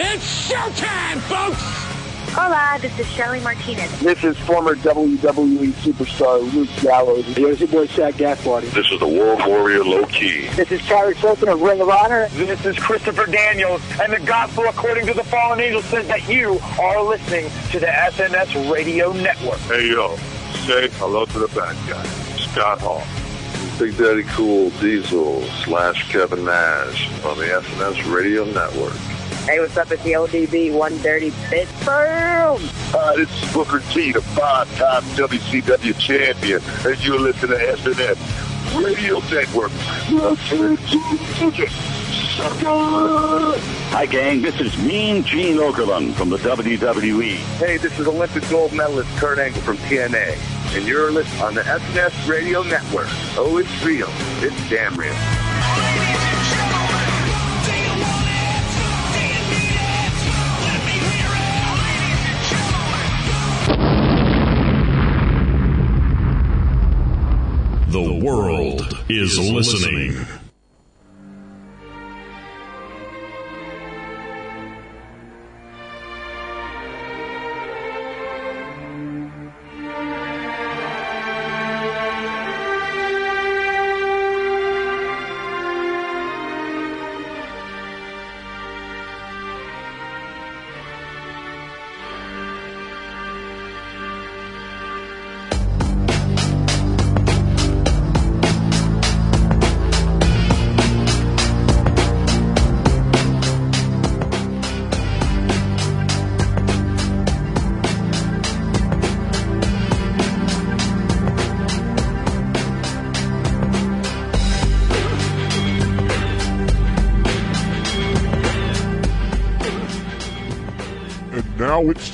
It's showtime, folks! Hola, this is Shelly Martinez. This is former WWE superstar Luke Gallows. Here's your boy Shaq Gasparty. This is the World Warrior Low Ki. This is Charlie Sultan of Ring of Honor. This is Christopher Daniels, and the gospel according to the fallen angel says that you are listening to the SNS Radio Network. Hey yo, say hello to the bad guy, Scott Hall. Big Daddy Cool Diesel slash Kevin Nash on the SNS Radio Network. Hey, what's up? It's the ODB 130 Pittsburgh. Hi, this is Booker T, the five-time WCW champion, and you're listening to SNS Radio Network. Hi, gang. This is Mean Gene Okerlund from the WWE. Hey, this is Olympic gold medalist Kurt Angle from TNA, and you're listening on the SNS Radio Network. Oh, it's real. It's damn real. The world is listening.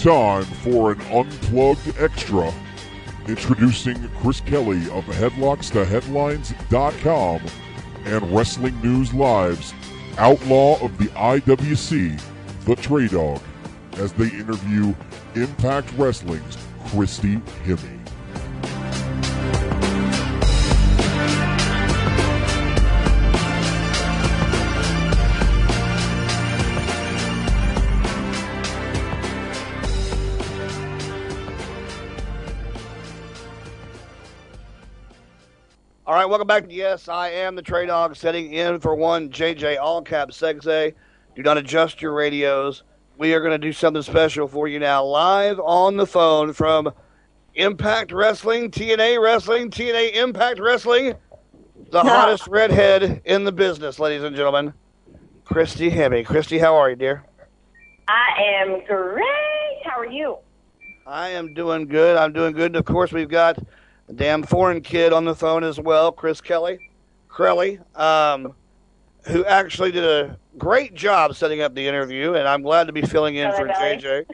Time for an unplugged extra. Introducing Chris Kelly of HeadlocksToHeadlines.com and Wrestling News Live's Outlaw of the IWC, The Trey Dog, as they interview Impact Wrestling's Christy Hemme. Right, welcome back. Yes, I am the Trey Dog setting in for one JJ All Cap Sexe. Do not adjust your radios. We are going to do something special for you now, live on the phone from Impact Wrestling, TNA Wrestling, TNA Impact Wrestling, the hottest redhead in the business, ladies and gentlemen, Christy Hemme. Christy, how are you, dear? I am great. How are you? I am doing good. I'm doing good. And of course, we've got damn foreign kid on the phone as well, Chris Kelly, Crelly, um, who actually did a great job setting up the interview, and I'm glad to be filling in for JJ.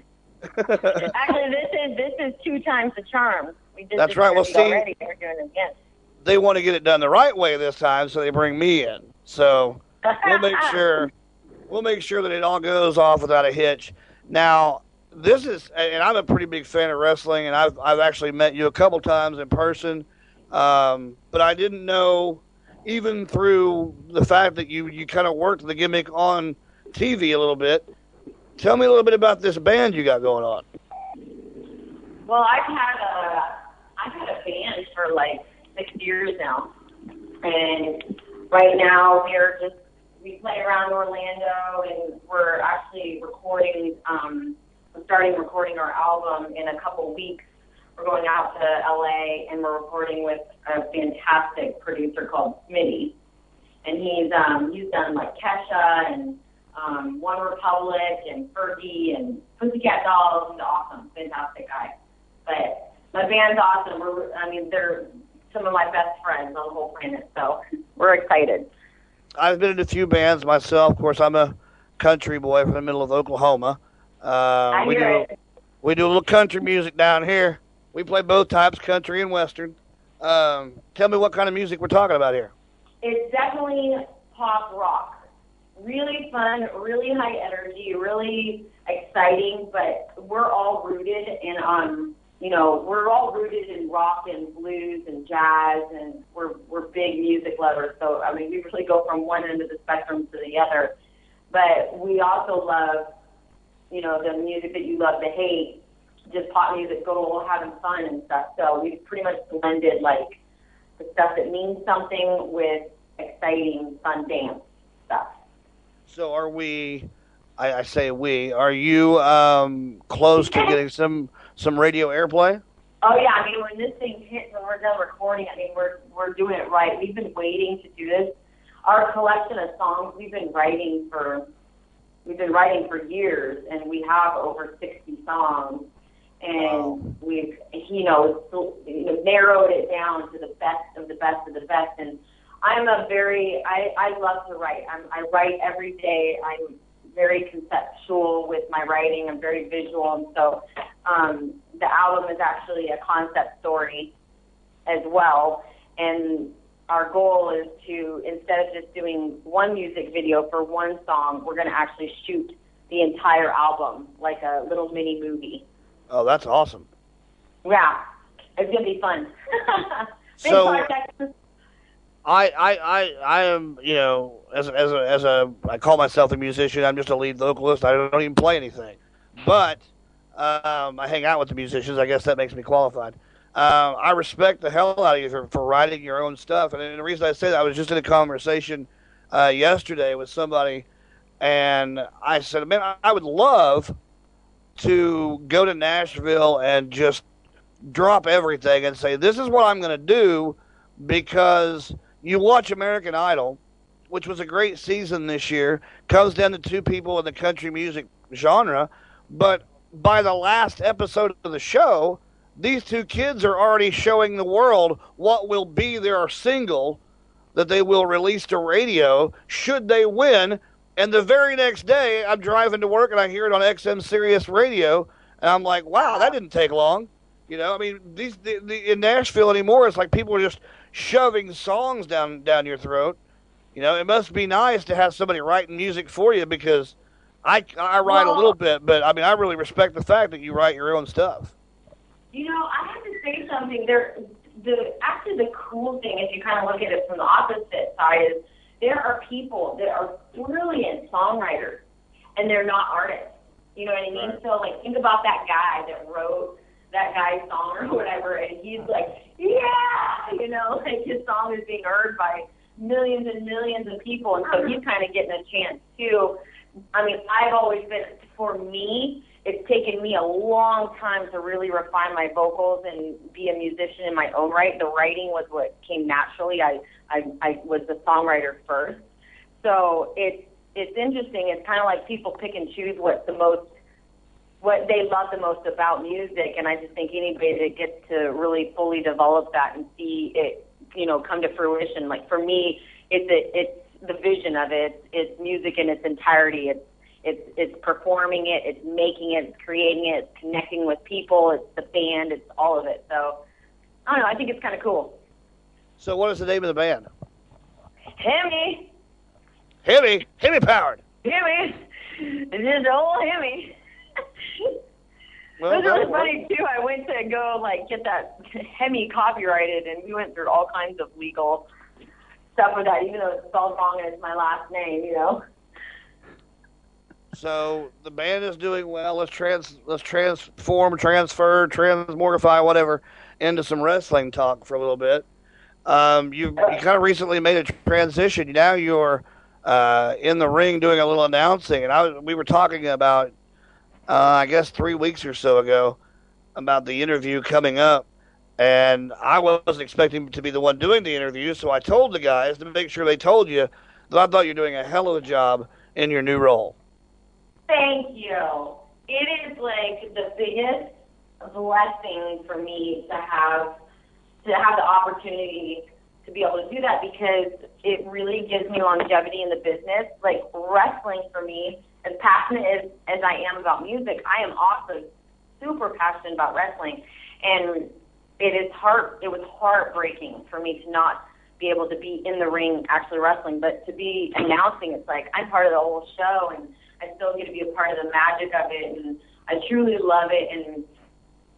Actually, this is this is two times the charm. We did That's right. Well, see- already. We're doing it again. They want to get it done the right way this time, so they bring me in. So we'll make sure we'll make sure that it all goes off without a hitch. Now, this is, and I'm a pretty big fan of wrestling, and I've I've actually met you a couple times in person, um, but I didn't know, even through the fact that you you kind of worked the gimmick on TV a little bit. Tell me a little bit about this band you got going on. Well, I've had a I've had a band for like six years now, and right now we're just we play around Orlando, and we're actually recording. Um, starting recording our album in a couple weeks. We're going out to LA, and we're recording with a fantastic producer called Smitty, and he's um, he's done like Kesha and um, One Republic and Fergie and Pussycat Dolls. He's awesome, fantastic guy. But my band's awesome. We're, I mean, they're some of my best friends on the whole planet, so we're excited. I've been in a few bands myself. Of course, I'm a country boy from the middle of Oklahoma. Uh, we do it. we do a little country music down here. We play both types, country and western. Um, tell me what kind of music we're talking about here. It's definitely pop rock. Really fun, really high energy, really exciting, but we're all rooted in um you know, we're all rooted in rock and blues and jazz and we're we're big music lovers. So I mean we really go from one end of the spectrum to the other. But we also love you know, the music that you love to hate, just pop music, go having fun and stuff. So we've pretty much blended like the stuff that means something with exciting, fun dance stuff. So are we? I, I say we. Are you um, close to getting some some radio airplay? Oh yeah, I mean when this thing hits and we're done recording, I mean we're we're doing it right. We've been waiting to do this. Our collection of songs we've been writing for we've been writing for years, and we have over sixty songs, and we've you know, you know narrowed it down to the best of the best of the best. And I'm a very I I love to write. I'm, I write every day. I'm very conceptual with my writing. I'm very visual, and so um, the album is actually a concept story as well. And our goal is to instead of just doing one music video for one song, we're going to actually shoot the entire album like a little mini movie. Oh, that's awesome. Yeah, it's going to be fun. so, I, I, I, I am, you know, as a, as a, as a, I call myself a musician. I'm just a lead vocalist. I don't even play anything, but um, I hang out with the musicians. I guess that makes me qualified. Uh, I respect the hell out of you for, for writing your own stuff. And, the reason I say that, I was just in a conversation uh, yesterday with somebody, and I said, man, I would love to go to Nashville and just drop everything and say, this is what I'm going to do because you watch American Idol, which was a great season this year, comes down to two people in the country music genre, but by the last episode of the show, these two kids are already showing the world what will be their single that they will release to radio should they win. And the very next day, I'm driving to work and I hear it on XM Sirius Radio, and I'm like, wow, that didn't take long. You know, I mean, these the, the, in Nashville anymore, it's like people are just shoving songs down down your throat. You know, it must be nice to have somebody writing music for you because I I write a little bit, but I mean, I really respect the fact that you write your own stuff. You know, I have to say something. There, the actually the cool thing, if you kind of look at it from the opposite side, is there are people that are brilliant songwriters, and they're not artists. You know what I mean? Right. So, like, think about that guy that wrote that guy's song or whatever, and he's like, yeah, you know, like his song is being heard by millions and millions of people, and so he's kind of getting a chance too. I mean, I've always been, for me, it's taken me a long time to really refine my vocals and be a musician in my own right. The writing was what came naturally. I I, I was the songwriter first, so it's it's interesting. It's kind of like people pick and choose what the most what they love the most about music, and I just think anybody that gets to really fully develop that and see it, you know, come to fruition. Like for me, it's a, it's the vision of it. It's music in its entirety. It's it's it's performing it, it's making it, it's creating it, it's connecting with people, it's the band, it's all of it. So I don't know, I think it's kind of cool. So what is the name of the band? Hemi. Hemi, Hemi powered. Hemi. It's just old Hemi. Well, it was really funny too. I went to go like get that Hemi copyrighted, and we went through all kinds of legal stuff with that, even though it's spelled wrong and it's my last name, you know. So the band is doing well. Let's trans let's transform, transfer, transmortify, whatever, into some wrestling talk for a little bit. Um, you you kind of recently made a transition. Now you're uh, in the ring doing a little announcing, and I was, we were talking about, uh, I guess three weeks or so ago, about the interview coming up, and I wasn't expecting to be the one doing the interview, so I told the guys to make sure they told you that I thought you're doing a hell of a job in your new role. Thank you. It is like the biggest blessing for me to have to have the opportunity to be able to do that because it really gives me longevity in the business. Like wrestling for me, as passionate as, as I am about music, I am also super passionate about wrestling. And it is heart it was heartbreaking for me to not be able to be in the ring actually wrestling, but to be announcing it's like I'm part of the whole show and I still get to be a part of the magic of it, and I truly love it, and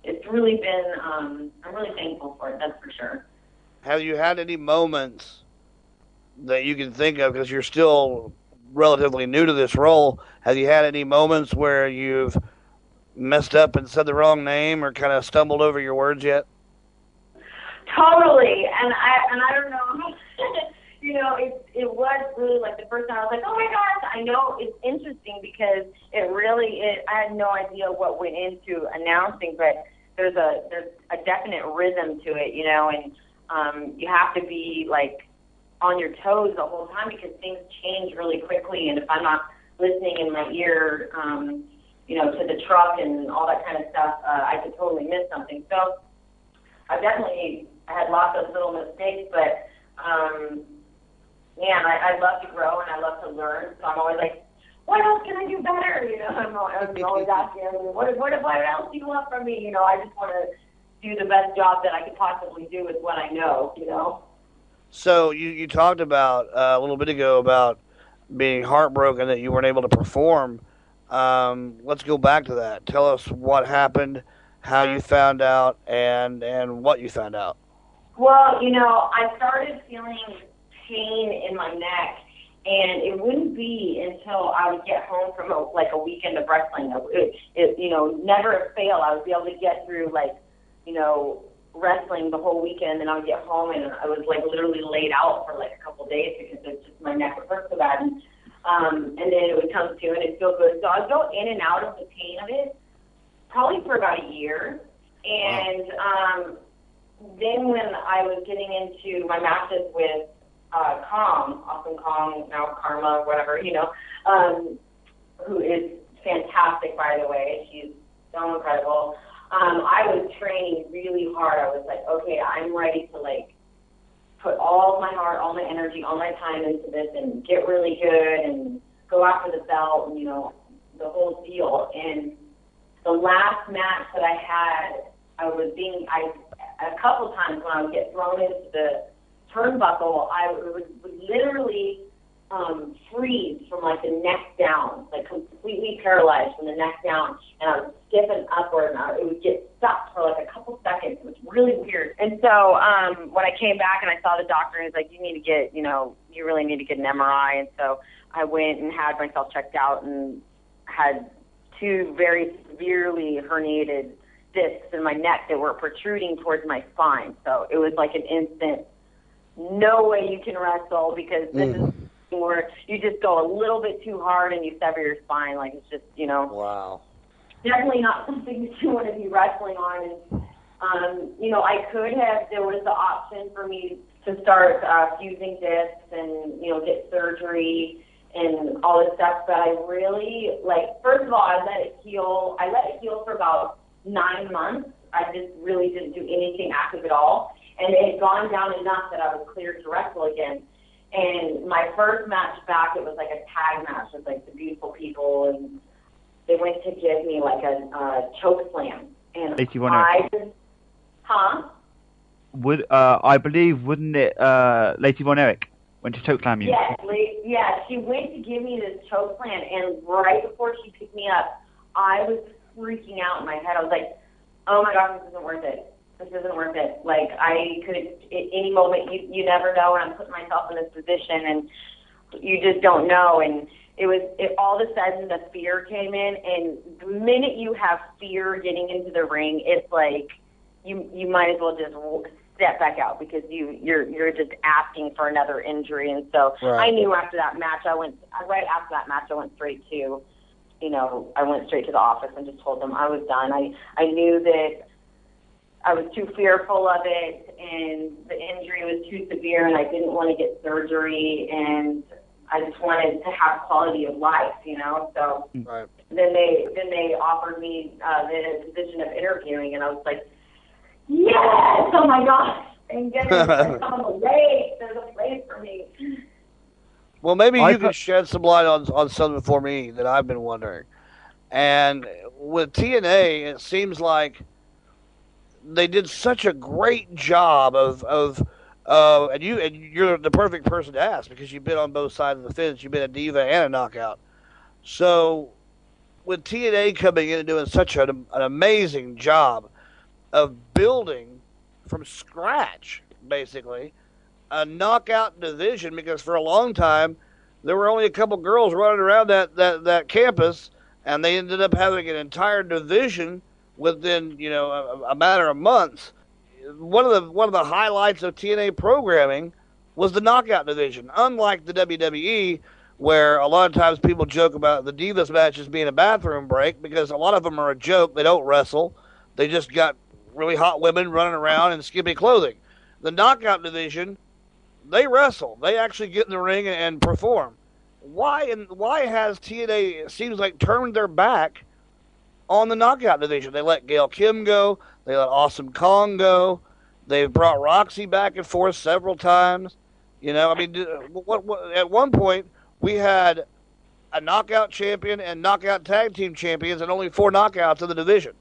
it's really been. Um, I'm really thankful for it. That's for sure. Have you had any moments that you can think of because you're still relatively new to this role. Have you had any moments where you've messed up and said the wrong name or kind of stumbled over your words yet? Totally, and I and I don't know. You know, it it was really like the first time I was like, oh my gosh, I know it's interesting because it really it. I had no idea what went into announcing, but there's a there's a definite rhythm to it, you know, and um, you have to be like on your toes the whole time because things change really quickly, and if I'm not listening in my ear, um, you know, to the truck and all that kind of stuff, uh, I could totally miss something. So I definitely had lots of little mistakes, but um, man, I, I love to grow and I love to learn. So I'm always like, what else can I do better? You know, I'm, I'm always asking, what, what, what else do you want from me? You know, I just want to do the best job that I could possibly do with what I know. You know. So you you talked about uh, a little bit ago about being heartbroken that you weren't able to perform. Um, let's go back to that. Tell us what happened, how you found out, and and what you found out. Well, you know, I started feeling pain in my neck, and it wouldn't be until I would get home from a, like a weekend of wrestling. It, it, you know, never a fail. I would be able to get through like, you know, wrestling the whole weekend, and I would get home and I was like literally laid out for like a couple days because it's just my neck would hurt so bad. And, um, and then it would come to and it'd feel good. So I'd go in and out of the pain of it probably for about a year. And um, then when I was getting into my matches with uh, Kong, Awesome Kong, now Karma, whatever, you know, um, who is fantastic, by the way. She's so incredible. Um, I was training really hard. I was like, okay, I'm ready to like put all my heart, all my energy, all my time into this and get really good and go after the belt and, you know, the whole deal. And the last match that I had, I was being, I, a couple times when I would get thrown into the turnbuckle, I would, would literally um, freeze from like the neck down, like completely paralyzed from the neck down, and I would stiffen upward, and I, it would get stuck for like a couple seconds. It was really weird. And so um, when I came back and I saw the doctor, he's like, "You need to get, you know, you really need to get an MRI." And so I went and had myself checked out and had two very severely herniated discs in my neck that were protruding towards my spine. So it was like an instant no way you can wrestle because this mm. is where you just go a little bit too hard and you sever your spine. Like it's just, you know. Wow. Definitely not something that you want to be wrestling on. And, um, you know, I could have, there was the option for me to start uh, fusing discs and, you know, get surgery and all this stuff. But I really, like, first of all, I let it heal. I let it heal for about nine months. I just really didn't do anything active at all and it had gone down enough that I was cleared to wrestle again. And my first match back, it was like a tag match with like the beautiful people, and they went to give me like a uh, choke slam, and Lacey Von I just, huh? Would uh, I believe wouldn't it uh, Lacey Von Erich went to choke slam you? Yes, yeah, she went to give me this choke slam, and right before she picked me up, I was freaking out in my head. I was like, "Oh my gosh, this isn't worth it." This isn't worth it. Like I could at any moment you you never know and I'm putting myself in this position and you just don't know and it was it all of a sudden the fear came in and the minute you have fear getting into the ring it's like you you might as well just step back out because you you're you're just asking for another injury and so right. I knew after that match I went right after that match I went straight to you know I went straight to the office and just told them I was done I I knew that I was too fearful of it, and the injury was too severe, and I didn't want to get surgery, and I just wanted to have quality of life, you know. So right. then they then they offered me uh, the position of interviewing, and I was like, yes, oh my gosh, and getting on the way, there's a place for me. Well, maybe you could shed some light on on something for me that I've been wondering. And with TNA, it seems like they did such a great job of of uh, and you and you're the perfect person to ask because you've been on both sides of the fence. You've been a diva and a knockout. So with TNA coming in and doing such an, an amazing job of building from scratch, basically, a knockout division because for a long time there were only a couple girls running around that, that, that campus, and they ended up having an entire division within you know a, a matter of months. One of the one of the highlights of TNA programming was the knockout division. Unlike the WWE, where a lot of times people joke about the Divas matches being a bathroom break because a lot of them are a joke. They don't wrestle. They just got really hot women running around in skimpy clothing. The knockout division, they wrestle. They actually get in the ring and, and perform. Why and why has TNA seems like turned their back on the knockout division? They let Gail Kim go. They let Awesome Kong go. They've brought Roxy back and forth several times. You know, I mean, what, what, at one point we had a knockout champion and knockout tag team champions, and only four knockouts in the division.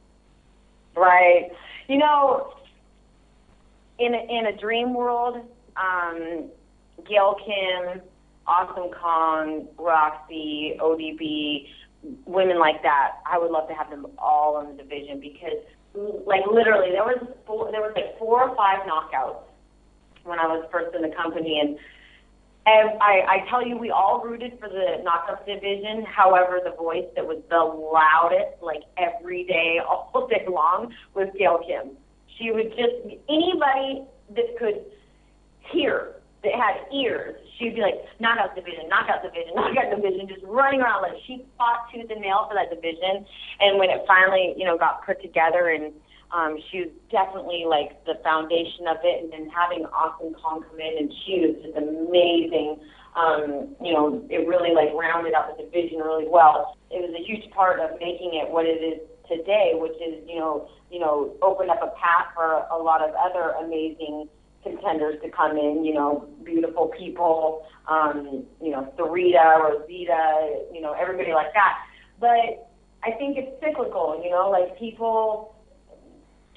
Right. You know, in a, in a dream world, um, Gail Kim, Awesome Kong, Roxy, ODB, women like that, I would love to have them all in the division because, like, literally, there was four, there was like four or five knockouts when I was first in the company, and and I, I tell you, we all rooted for the knockout division. However, the voice that was the loudest, like every day, all day long, was Gail Kim. She would just anybody that could hear that had ears, she'd be like, knockout division, knockout division, knockout division, just running around like she fought tooth and nail for that division. And when it finally, you know, got put together and um, she was definitely like the foundation of it, and then having Awesome Kong come in, and she was just amazing. Um, you know, it really like rounded out the division really well. It was a huge part of making it what it is today, which is you know, you know, opened up a path for a lot of other amazing contenders to come in. You know, beautiful people. Um, you know, Sarita, Rosita. You know, everybody like that. But I think it's cyclical. You know, like people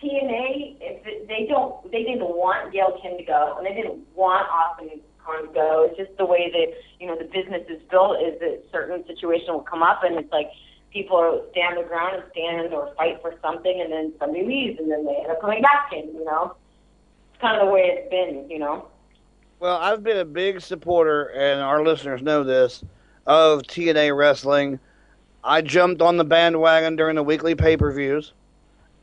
TNA, if they don't, they didn't want Gail Kim to go, and they didn't want Awesome Kong to go. It's just the way that you know the business is built. Is that certain situation will come up, and it's like people stand their ground and stand or fight for something, and then somebody leaves, and then they end up coming back in. You know, kind of the way it's been. You know. Well, I've been a big supporter, and our listeners know this, of TNA wrestling. I jumped on the bandwagon during the weekly pay-per-views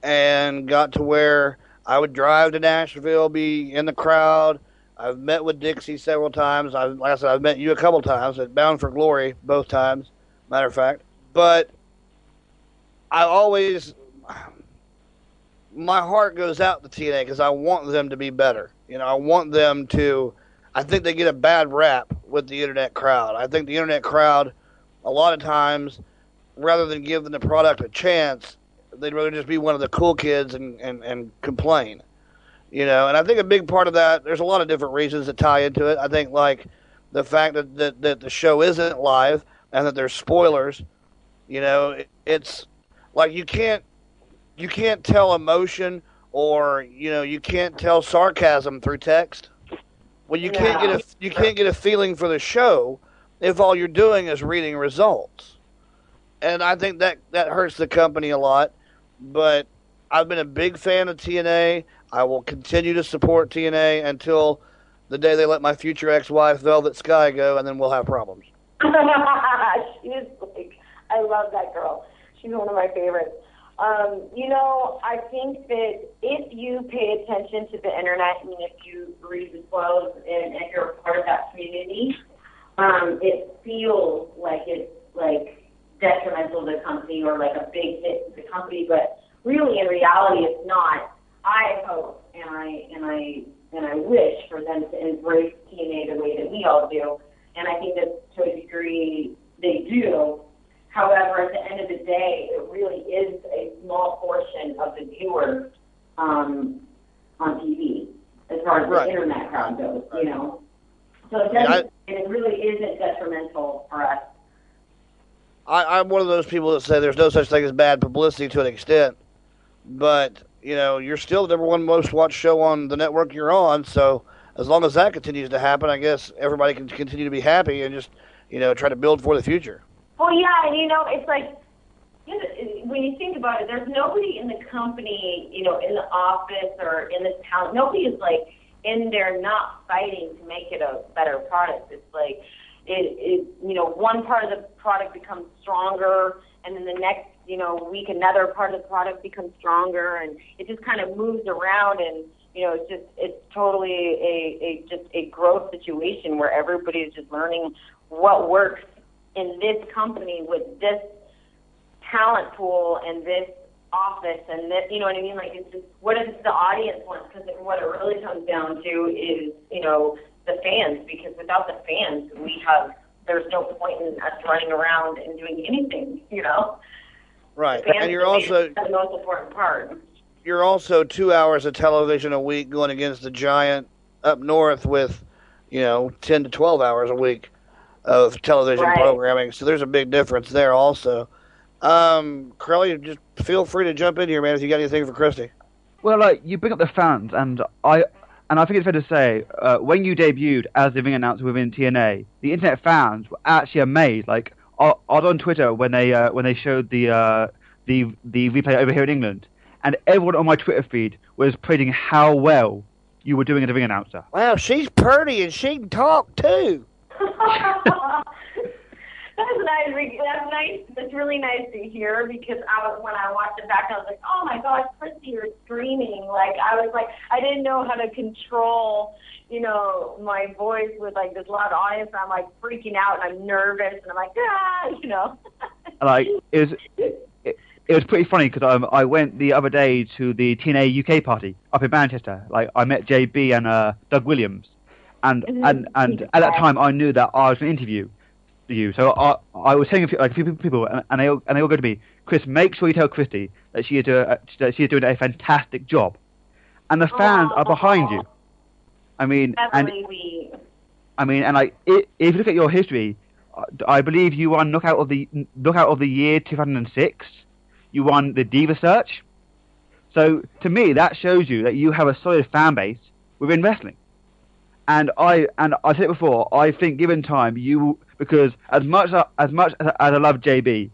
and got to where I would drive to Nashville, be in the crowd. I've met with Dixie several times. I've, like I said, I've met you a couple times at Bound for Glory, both times, matter of fact. But I always, my heart goes out to TNA because I want them to be better. You know, I want them to. I think they get a bad rap with the internet crowd. I think the internet crowd, a lot of times, rather than give them the product a chance, they'd rather just be one of the cool kids and, and, and complain. You know, and I think a big part of that, there's a lot of different reasons that tie into it. I think, like, the fact that, that, that the show isn't live and that there's spoilers, you know, it, it's like you can't you can't tell emotion or you know you can't tell sarcasm through text. Well, you can't get a you can't get a feeling for the show if all you're doing is reading results, and I think that that hurts the company a lot but I've been a big fan of TNA. I will continue to support TNA until the day they let my future ex-wife Velvet Sky go, and then we'll have problems. she is like, I love that girl. She's one of my favorites. Um, you know, I think that if you pay attention to the internet and if you read the blogs and if you're a part of that community, um, it feels like it's like detrimental to the company or like a big hit to the company, but really in reality it's not. I hope and I and I and I wish for them to embrace TNA the way that we all do. And I think that to a degree they do. However, at the end of the day, it really is a small portion of the viewers um, on TV as far as right. the internet crowd goes, you know. So it, doesn't, I, it really isn't detrimental for us I, I'm one of those people that say there's no such thing as bad publicity to an extent, but you know you're still the number one most watched show on the network you're on. So as long as that continues to happen, I guess everybody can continue to be happy and just you know try to build for the future. Well, yeah, and you know it's like when you think about it, there's nobody in the company, you know, in the office or in the town. Nobody is like in there not fighting to make it a better product. It's like it, it you know one part of the product becomes stronger, and then the next you know week another part of the product becomes stronger, and it just kind of moves around and you know, it's just it's totally a, a just a growth situation where everybody is just learning what works in this company with this talent pool and this office and this, you know what I mean? Like it's just what does the audience want? Because what it really comes down to is, you know, the fans. Because without the fans, we have there's no point in us running around and doing anything, you know. Right, and you're also the most important part. you're also two hours of television a week going against the giant up north with, you know, ten to twelve hours a week of television Right. programming. So there's a big difference there also. Um, Crowley, just feel free to jump in here, man, if you got anything for Christy. Well, like you bring up the fans, and I and I think it's fair to say uh, when you debuted as the ring announcer within TNA, the internet fans were actually amazed. Like I, I was on Twitter when they uh, when they showed the uh, the the replay over here in England, and everyone on my Twitter feed was praising how well you were doing as a ring announcer. Wow, she's pretty and she can talk too. That's nice. That's nice. That's really nice to hear because I was when I watched it back, I was like, oh my gosh, Christy, you're screaming. Like I was like, I didn't know how to control, you know, my voice with like this loud audience. And I'm like freaking out and I'm nervous and I'm like, ah, you know. like it was it, it was pretty funny because um, I went the other day to the TNA UK party up in Manchester. Like I met JB and uh, Doug Williams, and and and at that time I knew that I was going to interview you. So I I was telling a few, like a few people, and, and they all, and they all go to me, Chris, make sure you tell Christy that she is doing that she is doing a fantastic job, and the fans are behind you. I mean, and. I mean, and like, if you look at your history, uh, I believe you won knockout of the knockout of the year 2006. You won the Diva Search. So to me, that shows you that you have a solid fan base within wrestling. And I and I said it before. I think given time, you because as much as much as I love JB,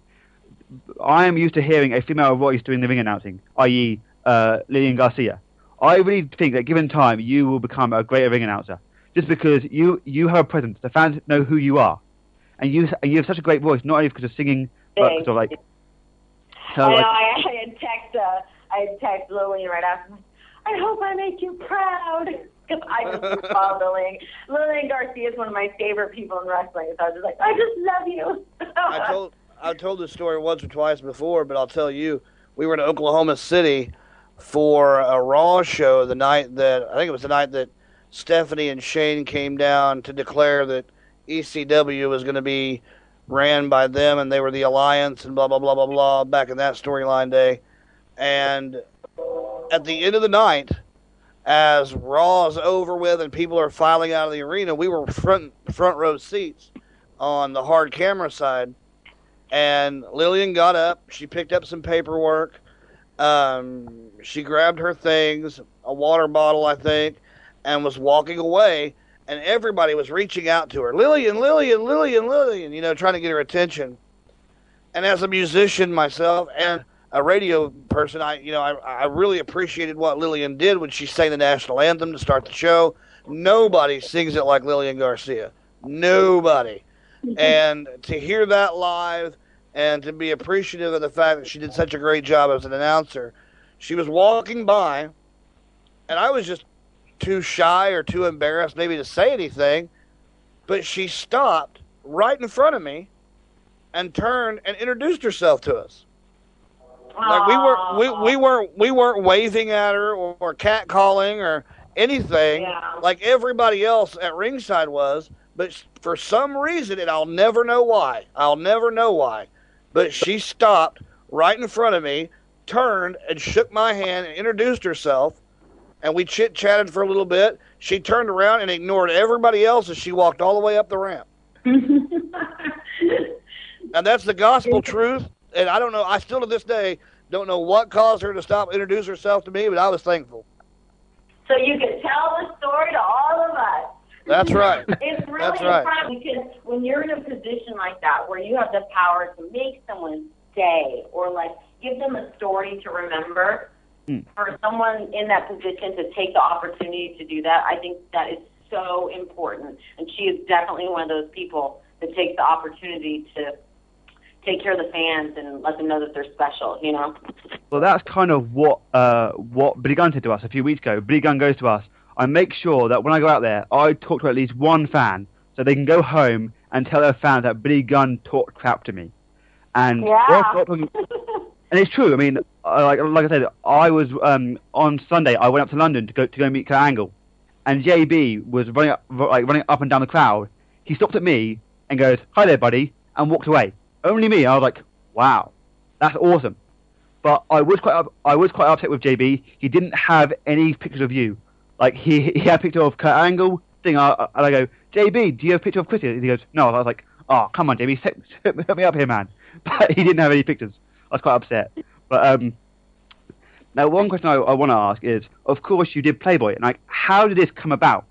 I am used to hearing a female voice doing the ring announcing, i.e., uh, Lillian Garcia. I really think that given time, you will become a great ring announcer, just because you you have a presence. The fans know who you are, and you and you have such a great voice, not only because of singing, but because of like. So, I know. like I, I had text. Uh, I had text Lillian right after. I hope I make you proud. Because I just love Lillian. Lillian Garcia is one of my favorite people in wrestling. So I was just like, I just love you. I told I told this story once or twice before, but I'll tell you, we were in Oklahoma City for a Raw show the night that I think it was the night that Stephanie and Shane came down to declare that ECW was going to be ran by them and they were the alliance and blah blah blah blah blah back in that storyline day. And at the end of the night, as Raw is over with and people are filing out of the arena, we were front front row seats on the hard camera side. And Lillian got up. She picked up some paperwork. Um, she grabbed her things, a water bottle, I think, and was walking away. And everybody was reaching out to her, Lillian, Lillian, Lillian, Lillian, you know, trying to get her attention. And as a musician myself and a radio person, I, you know, I, I really appreciated what Lillian did when she sang the national anthem to start the show. Nobody sings it like Lillian Garcia. Nobody. and to hear that live and to be appreciative of the fact that she did such a great job as an announcer, she was walking by, and I was just too shy or too embarrassed maybe to say anything, but she stopped right in front of me and turned and introduced herself to us. Like we weren't we, we weren't we weren't waving at her or, or catcalling or anything like everybody else at ringside was. But for some reason, and I'll never know why. I'll never know why. But she stopped right in front of me, turned and shook my hand and introduced herself, and we chit chatted for a little bit. She turned around and ignored everybody else as she walked all the way up the ramp. and that's the gospel truth. And I don't know. I still to this day don't know what caused her to stop introduce herself to me, but I was thankful. so you can tell the story to all of us. That's right. It's really That's right. fun because when you're in a position like that where you have the power to make someone stay or like give them a story to remember, Hmm. for someone in that position to take the opportunity to do that, I think that is so important, and she is definitely one of those people that takes the opportunity to take care of the fans and let them know that they're special. You know. Well, that's kind of what uh, what Billy Gunn said to us a few weeks ago. Billy Gunn goes to us, I make sure that when I go out there, I talk to at least one fan so they can go home and tell their fans that Billy Gunn talked crap to me. And yeah. talking, and it's true. I mean, like like I said, I was um, on Sunday. I went up to London to go to go meet Kurt Angle, and JB was running up, like running up and down the crowd. He stopped at me and goes, "Hi there, buddy," and walked away. Only me. I was like, "Wow, that's awesome." But I was quite I was quite upset with JB. He didn't have any pictures of you. Like he he had a picture of Kurt Angle thing, and I go, JB, do you have a picture of Chris? And he goes, No. I was like, Oh, come on, JB, set, set me up here, man. But he didn't have any pictures. I was quite upset. But um, now one question I, I want to ask is, of course, you did Playboy, and like, how did this come about?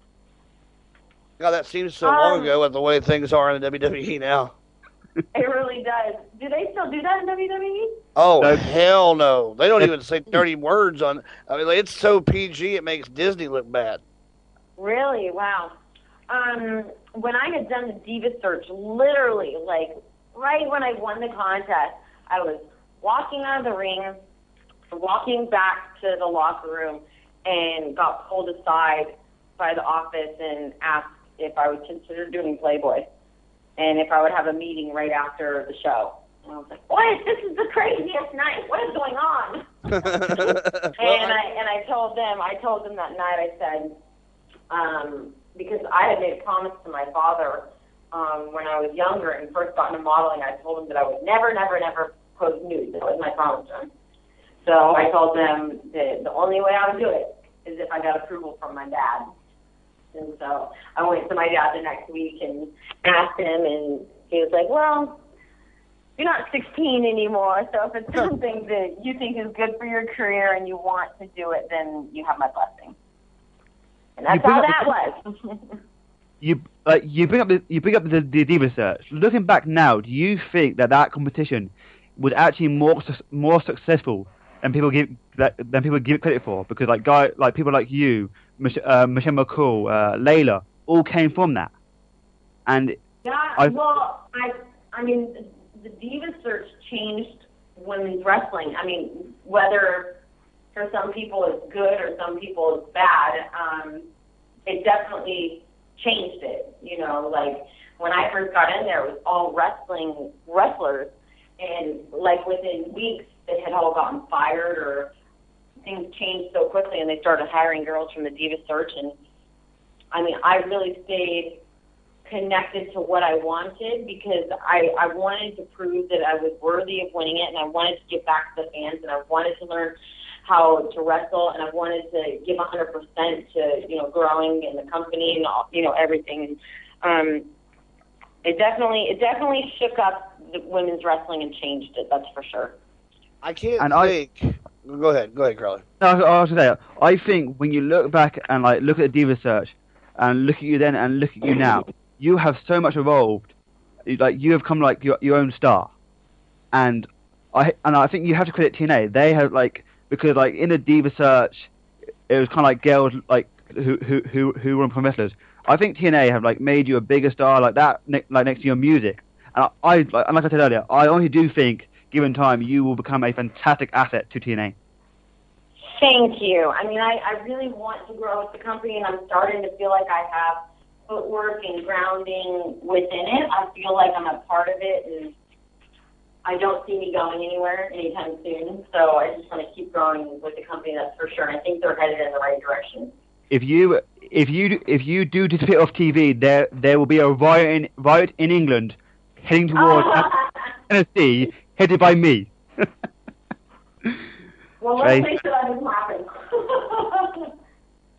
God, that seems so um, long ago with the way things are in the WWE now. It really does. Do they still do that in WWE? Oh no. hell no! They don't even say dirty words on. I mean, it's so PG it makes Disney look bad. Really? Wow. Um, when I had done the Diva search, literally, like right when I won the contest, I was walking out of the ring, walking back to the locker room, and got pulled aside by the office and asked if I would consider doing Playboy and if I would have a meeting right after the show. And I was like, "What? This is the craziest night. What is going on?" and I and I told them, I told them that night. I said, um, because I had made a promise to my father um, when I was younger and first got into modeling. I told him that I would never, never, never post nude. That was my promise to him. So I told them that the only way I would do it is if I got approval from my dad. And so I went to my dad the next week and asked him, and he was like, "Well, you're not 16 anymore, so if it's something that you think is good for your career and you want to do it, then you have my blessing." And that's how that was. you uh, you bring up the you bring up the, the diva search. Looking back now, do you think that that competition was actually more more successful than people give that than people give it credit for? Because like guy like people like you, Mich- uh, Michelle McCool, uh, Layla, all came from that. And yeah, I, well, I I mean the diva search changed women's wrestling. I mean whether for some people it's good or some people it's bad. Um, it definitely changed it. You know, like when I first got in there, it was all wrestling wrestlers, and like within weeks, they had all gotten fired or things changed so quickly, and they started hiring girls from the Diva Search. And I mean, I really stayed connected to what I wanted because I, I wanted to prove that I was worthy of winning it, and I wanted to give back to the fans, and I wanted to learn how to wrestle, and I wanted to give 100% to you know growing in the company and all, you know everything. And um, it definitely it definitely shook up the women's wrestling and changed it. That's for sure. I can't and think. I, go ahead, go ahead, Carly. No, I was say, I think when you look back and like look at the Diva search, and look at you then and look at you now, you have so much evolved. Like you have come like your your own star, and I and I think you have to credit TNA. They have like because like in the diva search, it was kind of like girls like who who who who were from wrestlers. I think TNA have like made you a bigger star like that, ne- like next to your music. And I, I like, like I said earlier, I only do think, given time, you will become a fantastic asset to TNA. Thank you. I mean, I, I really want to grow with the company, and I'm starting to feel like I have footwork and grounding within it. I feel like I'm a part of it, and I don't see me going anywhere anytime soon. So I just want to keep growing with the company. That's for sure. And I think they're headed in the right direction. If you if you if you do disappear off TV, there there will be a riot in riot in England, heading towards Tennessee, headed by me. well, let's make sure that doesn't happen.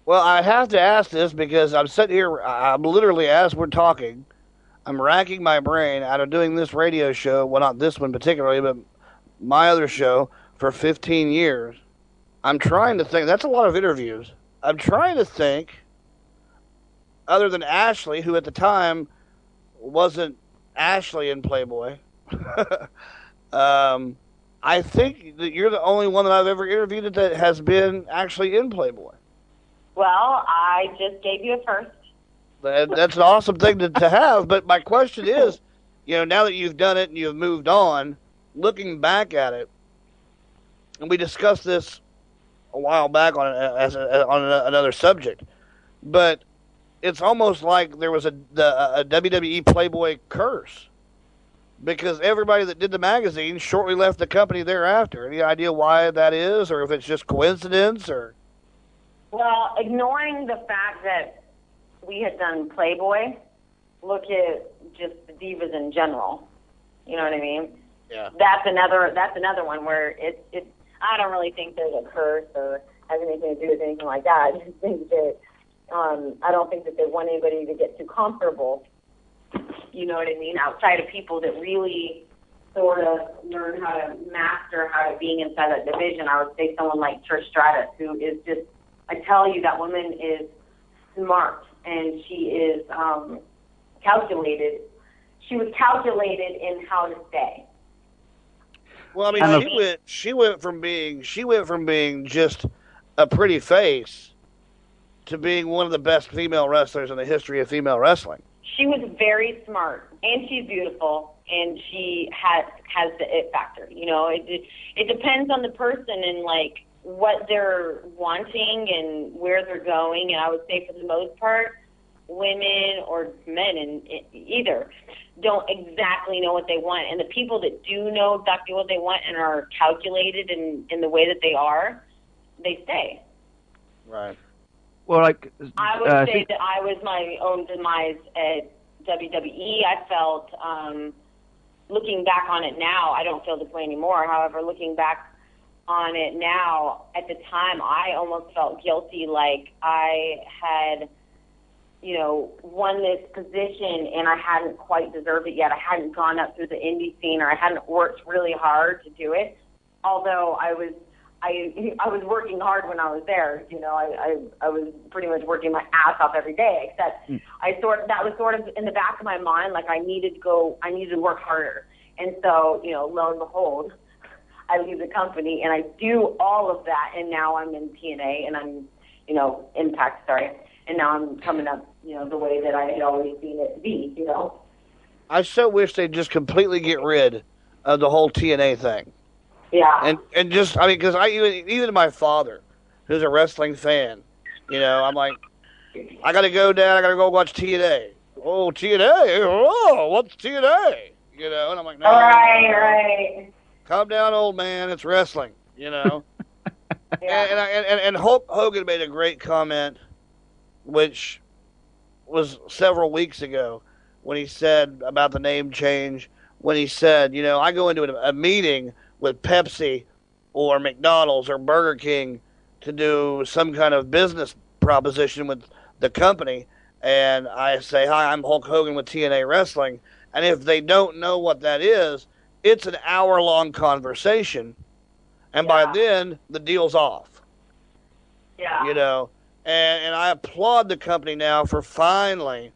well, I have to ask this because I'm sitting here. I'm literally as we're talking. I'm racking my brain out of doing this radio show. Well, not this one particularly, but my other show for 15 years. I'm trying to think. That's a lot of interviews. I'm trying to think, other than Ashley, who at the time wasn't Ashley in Playboy. um, I think that you're the only one that I've ever interviewed that has been actually in Playboy. Well, I just gave you a first. That, that's an awesome thing to, to have. But my question is, you know, now that you've done it and you've moved on, looking back at it, and we discussed this a while back on as a, on another subject, but it's almost like there was a the, a WWE Playboy curse because everybody that did the magazine shortly left the company thereafter. Any idea why that is, or if it's just coincidence, or? Well, ignoring the fact that we had done Playboy, look at just the divas in general. You know what I mean? Yeah. That's another. That's another one where it it. I don't really think there's a curse or has anything to do with anything like that. I just think that um, I don't think that they want anybody to get too comfortable. You know what I mean? Outside of people that really sort of learn how to master how to being inside that division, I would say someone like Trish Stratus, who is just, I tell you, that woman is smart and she is um, calculated. She was calculated in how to stay. Well, I mean, I she went. She went from being. She went from being just a pretty face to being one of the best female wrestlers in the history of female wrestling. She was very smart, and she's beautiful, and she has has the it factor. You know, it it, depends on the person and like what they're wanting and where they're going. And I would say for the most part, women or men and either don't exactly know what they want. And the people that do know exactly what they want and are calculated in in the way that they are, they stay. Right. Well, like I would uh, say that I was my own demise at WWE. I felt, um, looking back on it now, I don't feel this way anymore. However, looking back on it now, at the time, I almost felt guilty, like I had, you know, won this position and I hadn't quite deserved it yet. I hadn't gone up through the indie scene or I hadn't worked really hard to do it. Although I was I I was working hard when I was there. You know, I I, I was pretty much working my ass off every day. Except mm. I sort of, that was sort of in the back of my mind, like I needed to go, I needed to work harder. And so, you know, lo and behold, I leave the company and I do all of that, and now I'm in TNA and I'm, you know, Impact. Sorry, and now I'm coming up, you know, the way that I had always seen it be. You know. I so wish they'd just completely get rid of the whole TNA thing. Yeah. And and just I mean because I even even my father, who's a wrestling fan, you know, I'm like, I gotta go, Dad. I gotta go watch TNA. Oh, TNA. Oh, what's TNA? You know, and I'm like, no. Right, right. Calm down, old man. It's wrestling. You know. yeah. And, and, and and Hulk Hogan made a great comment, which was several weeks ago when he said about the name change. When he said, you know, I go into a, a meeting with Pepsi or McDonald's or Burger King to do some kind of business proposition with the company. And I say, Hi, I'm Hulk Hogan with TNA Wrestling. And if they don't know what that is, it's an hour long conversation. And yeah. by then, the deal's off. Yeah. You know, and, and I applaud the company now for finally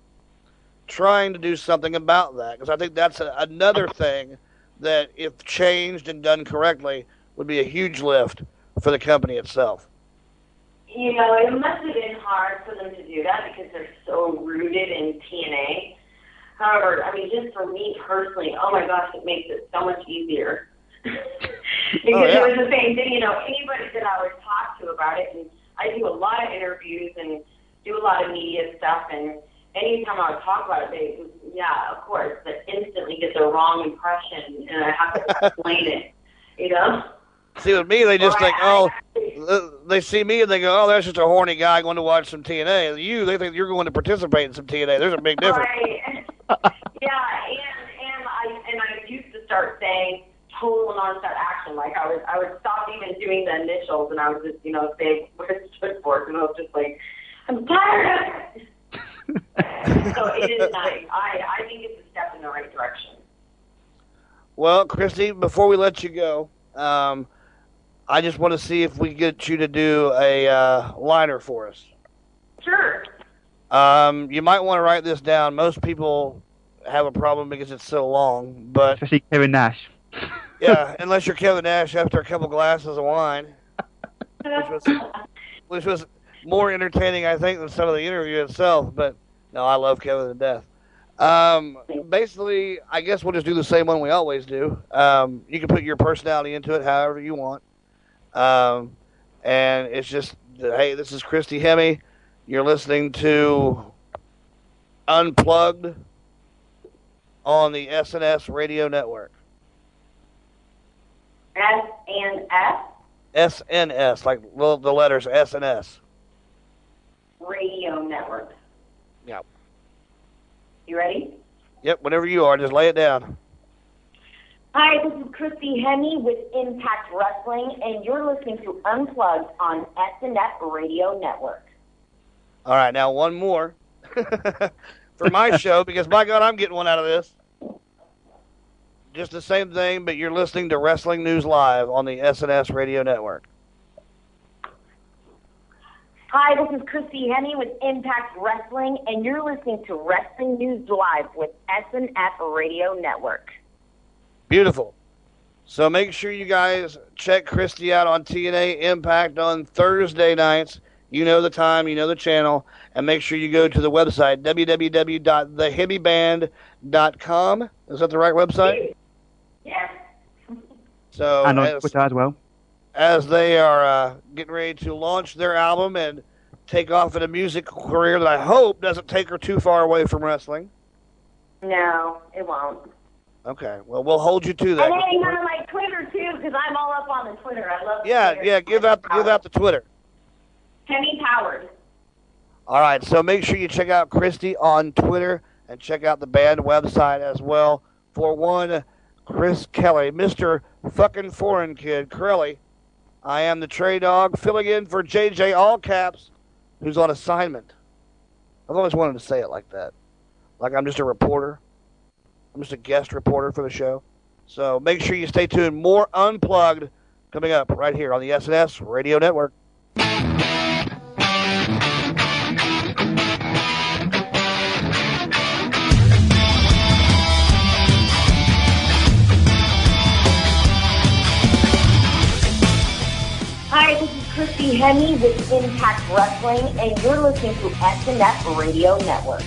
trying to do something about that because I think that's a, another thing that, if changed and done correctly, would be a huge lift for the company itself. You know, it must have been hard for them to do that because they're so rooted in TNA. However, I mean, just for me personally, oh my gosh, it makes it so much easier. Oh, because oh, yeah. it was the same thing, you know, anybody that I would talk to about it, and I do a lot of interviews and do a lot of media stuff, and anytime I would talk about it, they, yeah, of course, but instantly get the wrong impression, and I have to explain it, you know? See, with me, they just think, oh, uh, they see me and they go, oh, that's just a horny guy going to watch some TNA. You, they think you're going to participate in some TNA. There's a big difference. Right. yeah, and and I and I used to start saying total nonstop action. Like I would I would stop even doing the initials and I would just you know say what it stood for, and I was just like, I'm tired so it is nice. I, I think it's a step in the right direction. Well, Christy, before we let you go, um, I just want to see if we get you to do a uh, liner for us. Sure. Um, you might want to write this down. Most people have a problem because it's so long, but especially Kevin Nash. yeah, unless you're Kevin Nash after a couple glasses of wine, which was which was more entertaining, I think, than some of the interview itself. But No, I love Kevin to death. Um, basically, I guess we'll just do the same one we always do. Um, you can put your personality into it however you want. Um, and it's just, hey, this is Christy Hemme. You're listening to Unplugged on the SNS Radio Network. S and S SNS, like the the letters S and S. Radio Network. Yep. You ready? Yep, whenever you are, just lay it down. Hi, this is Christy Hemme with Impact Wrestling, and you're listening to Unplugged on SNF Radio Network. All right, now one more for my show because my God, I'm getting one out of this. Just the same thing, but you're listening to Wrestling News Live on the SNS Radio Network. Hi, this is Christy Hemme with Impact Wrestling, and you're listening to Wrestling News Live with SNF Radio Network. Beautiful. So make sure you guys check Christy out on TNA Impact on Thursday nights. You know the time, you know the channel, and make sure you go to the website www.thehemmeband.com. Is that the right website? Yes. So and on as, Twitter as well. As they are uh, getting ready to launch their album and take off in a music career that I hope doesn't take her too far away from wrestling. No, it won't. Okay, well we'll hold you to that. And hey, on my Twitter too, because I'm all up on the Twitter. I love. Yeah, Twitter. yeah. Give out give out the Twitter. Hemme Powers. All right, so make sure you check out Christy on Twitter and check out the band website as well. For one, Chris Kelly, Mr. fucking foreign kid, Crelly. I am the Trey Dog, filling in for JJ All Caps, who's on assignment. I've always wanted to say it like that. Like I'm just a reporter. I'm just a guest reporter for the show. So make sure you stay tuned. More Unplugged coming up right here on the SNS Radio Network. Hemme with Impact Wrestling, and you're listening to SNF Radio Network.